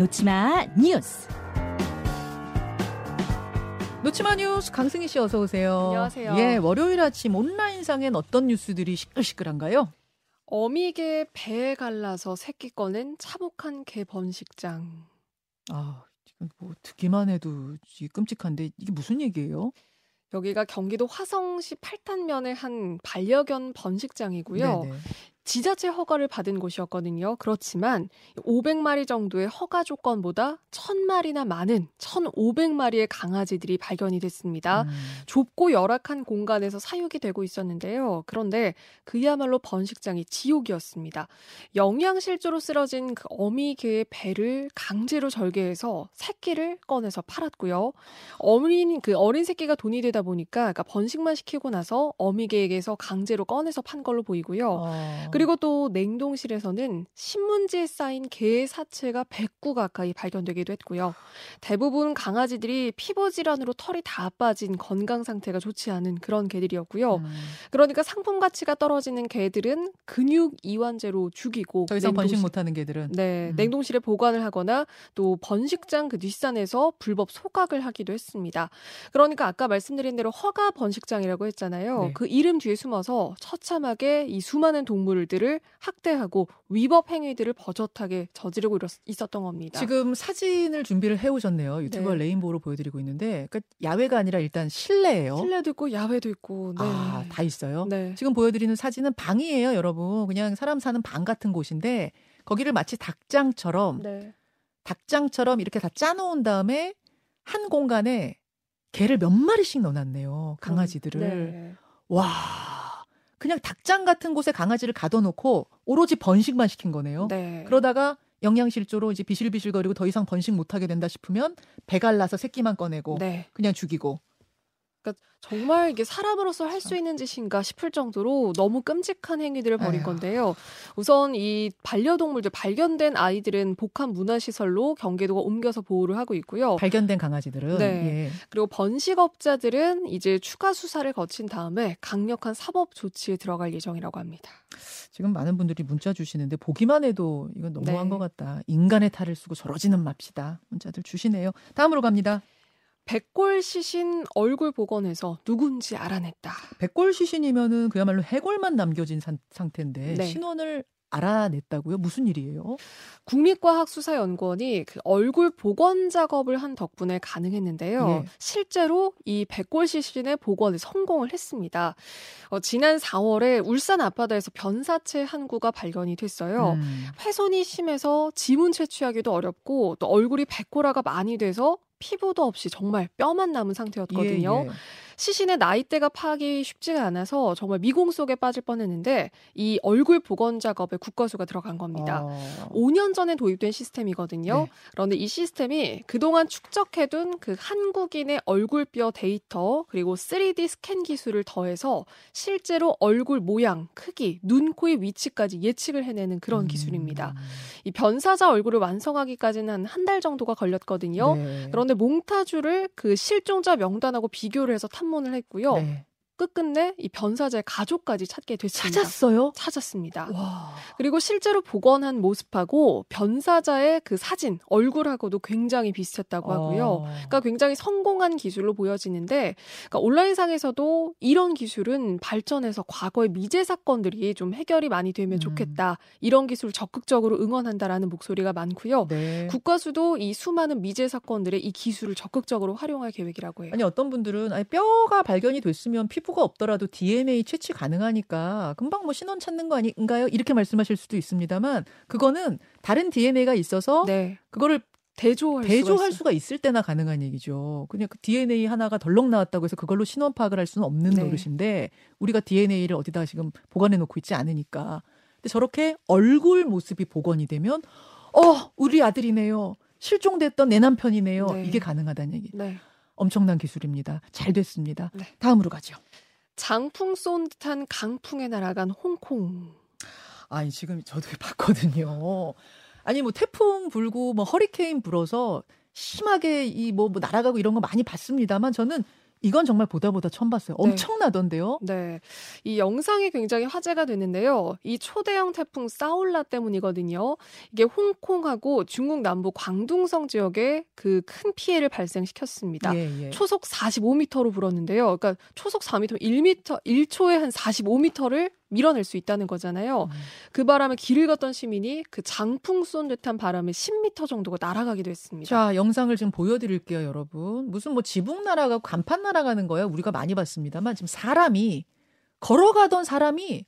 놓치마 뉴스. 놓치마 뉴스 강승희 씨 어서 오세요. 안녕하세요. 예, 월요일 아침 온라인상엔 어떤 뉴스들이 시끌시끌한가요? 어미개 배에 갈라서 새끼 꺼낸 참혹한 개 번식장. 아, 지금 뭐 듣기만 해도 끔찍한데 이게 무슨 얘기예요? 여기가 경기도 화성시 팔탄면의 한 반려견 번식장이고요. 네네. 지자체 허가를 받은 곳이었거든요. 그렇지만 500마리 정도의 허가 조건보다 1000마리나 많은 1500마리의 강아지들이 발견이 됐습니다. 음, 좁고 열악한 공간에서 사육이 되고 있었는데요. 그런데 그야말로 번식장이 지옥이었습니다. 영양실조로 쓰러진 그 어미 개의 배를 강제로 절개해서 새끼를 꺼내서 팔았고요. 어린 그 어린 새끼가 돈이 되다 보니까 그러니까 번식만 시키고 나서 어미 개에게서 강제로 꺼내서 판 걸로 보이고요. 어, 그리고 또 냉동실에서는 신문지에 쌓인 개의 사체가 100구 가까이 발견되기도 했고요. 대부분 강아지들이 피부 질환으로 털이 다 빠진 건강 상태가 좋지 않은 그런 개들이었고요. 음, 그러니까 상품 가치가 떨어지는 개들은 근육 이완제로 죽이고 더 이상 번식 냉동실- 못하는 개들은 네, 음. 냉동실에 보관을 하거나 또 번식장 그 뒷산에서 불법 소각을 하기도 했습니다. 그러니까 아까 말씀드린 대로 허가 번식장이라고 했잖아요. 네. 그 이름 뒤에 숨어서 처참하게 이 수많은 동물 들을 학대하고 위법 행위들을 버젓하게 저지르고 있었던 겁니다. 지금 사진을 준비를 해오셨네요. 유튜버 네. 레인보우로 보여드리고 있는데, 그러니까 야외가 아니라 일단 실내예요. 실내도 있고 야외도 있고 네. 아, 다 있어요. 네. 지금 보여드리는 사진은 방이에요, 여러분. 그냥 사람 사는 방 같은 곳인데 거기를 마치 닭장처럼 네. 닭장처럼 이렇게 다 짜놓은 다음에 한 공간에 개를 몇 마리씩 넣어놨네요. 강아지들을. 네. 와, 그냥 닭장 같은 곳에 강아지를 가둬놓고 오로지 번식만 시킨 거네요. 네. 그러다가 영양실조로 이제 비실비실거리고 더 이상 번식 못하게 된다 싶으면 배갈라서 새끼만 꺼내고 네. 그냥 죽이고. 정말 이게 사람으로서 할 수 있는 짓인가 싶을 정도로 너무 끔찍한 행위들을 벌인. 건데요. 우선 이 반려동물들 발견된 아이들은 복합 문화시설로 경기도가 옮겨서 보호를 하고 있고요. 발견된 강아지들은 네. 예. 그리고 번식업자들은 이제 추가 수사를 거친 다음에 강력한 사법 조치에 들어갈 예정이라고 합니다. 지금 많은 분들이 문자 주시는데 보기만 해도 이건 너무한 네. 것 같다. 인간의 탈을 쓰고 저러지는 맙시다. 문자들 주시네요. 다음으로 갑니다. 백골 시신 얼굴 복원해서 누군지 알아냈다. 백골 시신이면은 그야말로 해골만 남겨진 산- 상태인데 네. 신원을 알아냈다고요? 무슨 일이에요? 국립과학수사연구원이 그 얼굴 복원 작업을 한 덕분에 가능했는데요. 예. 실제로 이 백골 시신의 복원에 성공을 했습니다. 어, 지난 4월에 울산 앞바다에서 변사체 한 구가 발견이 됐어요. 음. 훼손이 심해서 지문 채취하기도 어렵고 또 얼굴이 백골화가 많이 돼서 피부도 없이 정말 뼈만 남은 상태였거든요. 예, 예. 시신의 나이대가 파악이 쉽지가 않아서 정말 미궁 속에 빠질 뻔했는데 이 얼굴 복원 작업에 국과수가 들어간 겁니다. 어. 5년 전에 도입된 시스템이거든요. 네. 그런데 이 시스템이 그동안 축적해둔 그 한국인의 얼굴뼈 데이터 그리고 3D 스캔 기술을 더해서 실제로 얼굴 모양, 크기, 눈, 코의 위치까지 예측을 해내는 그런 음. 기술입니다. 이 변사자 얼굴을 완성하기까지는 한한달 정도가 걸렸거든요. 네. 그런데 몽타주를 그 실종자 명단하고 비교를 해서 탐 문을 했고요. 네. 끝끝내 이 변사자의 가족까지 찾게 됐습니다. 찾았어요? 찾았습니다. 와. 그리고 실제로 복원한 모습하고 변사자의 그 사진, 얼굴하고도 굉장히 비슷했다고 하고요. 어. 그러니까 굉장히 성공한 기술로 보여지는데 그러니까 온라인상에서도 이런 기술은 발전해서 과거의 미제 사건들이 좀 해결이 많이 되면 음. 좋겠다. 이런 기술을 적극적으로 응원한다라는 목소리가 많고요. 네. 국가수도 이 수많은 미제 사건들의 이 기술을 적극적으로 활용할 계획이라고 해요. 아니 어떤 분들은 아니 뼈가 발견이 됐으면 피부 가 없더라도 DNA 채취 가능하니까 금방 뭐 신원 찾는 거 아닌가요? 이렇게 말씀하실 수도 있습니다만 그거는 다른 DNA가 있어서 네. 그거를 대조할, 대조할 수가 수가 있을 때나 가능한 얘기죠. 그냥 그 DNA 하나가 덜렁 나왔다고 해서 그걸로 신원 파악을 할 수는 없는 네. 노릇인데 우리가 DNA를 어디다 지금 보관해 놓고 있지 않으니까. 근데 저렇게 얼굴 모습이 복원이 되면 어, 우리 아들이네요. 실종됐던 내 남편이네요. 네. 이게 가능하다는 얘기. 네. 엄청난 기술입니다. 잘 됐습니다. 네. 다음으로 가죠. 장풍 쏜 듯한 강풍에 날아간 홍콩. 아니 지금 저도 봤거든요. 아니 뭐 태풍 불고 뭐 허리케인 불어서 심하게 이뭐 날아가고 이런 거 많이 봤습니다만 저는 이건 정말 보다 보다 처음 봤어요. 네. 엄청나던데요. 네. 이 영상이 굉장히 화제가 됐는데요. 이 초대형 태풍 사울라 때문이거든요. 이게 홍콩하고 중국 남부 광둥성 지역에 그 큰 피해를 발생시켰습니다. 예, 예. 초속 45m로 불었는데요. 그러니까 초속 4m, 1m, 1초에 한 45m를 밀어낼 수 있다는 거잖아요. 음. 그 바람에 길을 걷던 시민이 그 장풍 쏜 듯한 바람에 10m 정도가 날아가기도 했습니다. 자, 영상을 지금 보여드릴게요, 여러분. 무슨 뭐 지붕 날아가고 간판 날아가는 거야. 우리가 많이 봤습니다만 지금 사람이 걸어가던 사람이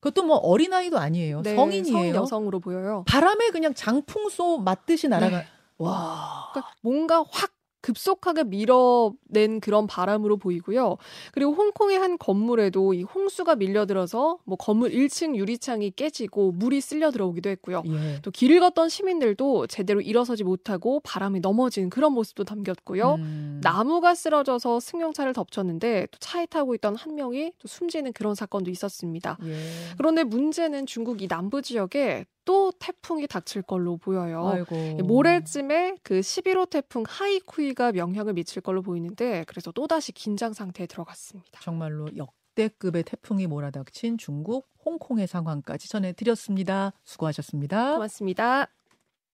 그것도 뭐 어린아이도 아니에요. 네, 성인이에요. 성인 여성으로 보여요. 바람에 그냥 장풍소 맞듯이 날아가. 네. 와. 그러니까 뭔가 확 급속하게 밀어낸 그런 바람으로 보이고요. 그리고 홍콩의 한 건물에도 이 홍수가 밀려들어서 뭐 건물 1층 유리창이 깨지고 물이 쓸려 들어오기도 했고요. 예. 또 길을 걷던 시민들도 제대로 일어서지 못하고 바람에 넘어진 그런 모습도 담겼고요. 음. 나무가 쓰러져서 승용차를 덮쳤는데 또 차에 타고 있던 한 명이 또 숨지는 그런 사건도 있었습니다. 예. 그런데 문제는 중국 이 남부 지역에 또 태풍이 닥칠 걸로 보여요. 아이고. 모레쯤에 그 11호 태풍 하이쿠이가 영향을 미칠 걸로 보이는데 그래서 또다시 긴장 상태에 들어갔습니다. 정말로 역대급의 태풍이 몰아닥친 중국 홍콩의 상황까지 전해드렸습니다. 수고하셨습니다. 고맙습니다.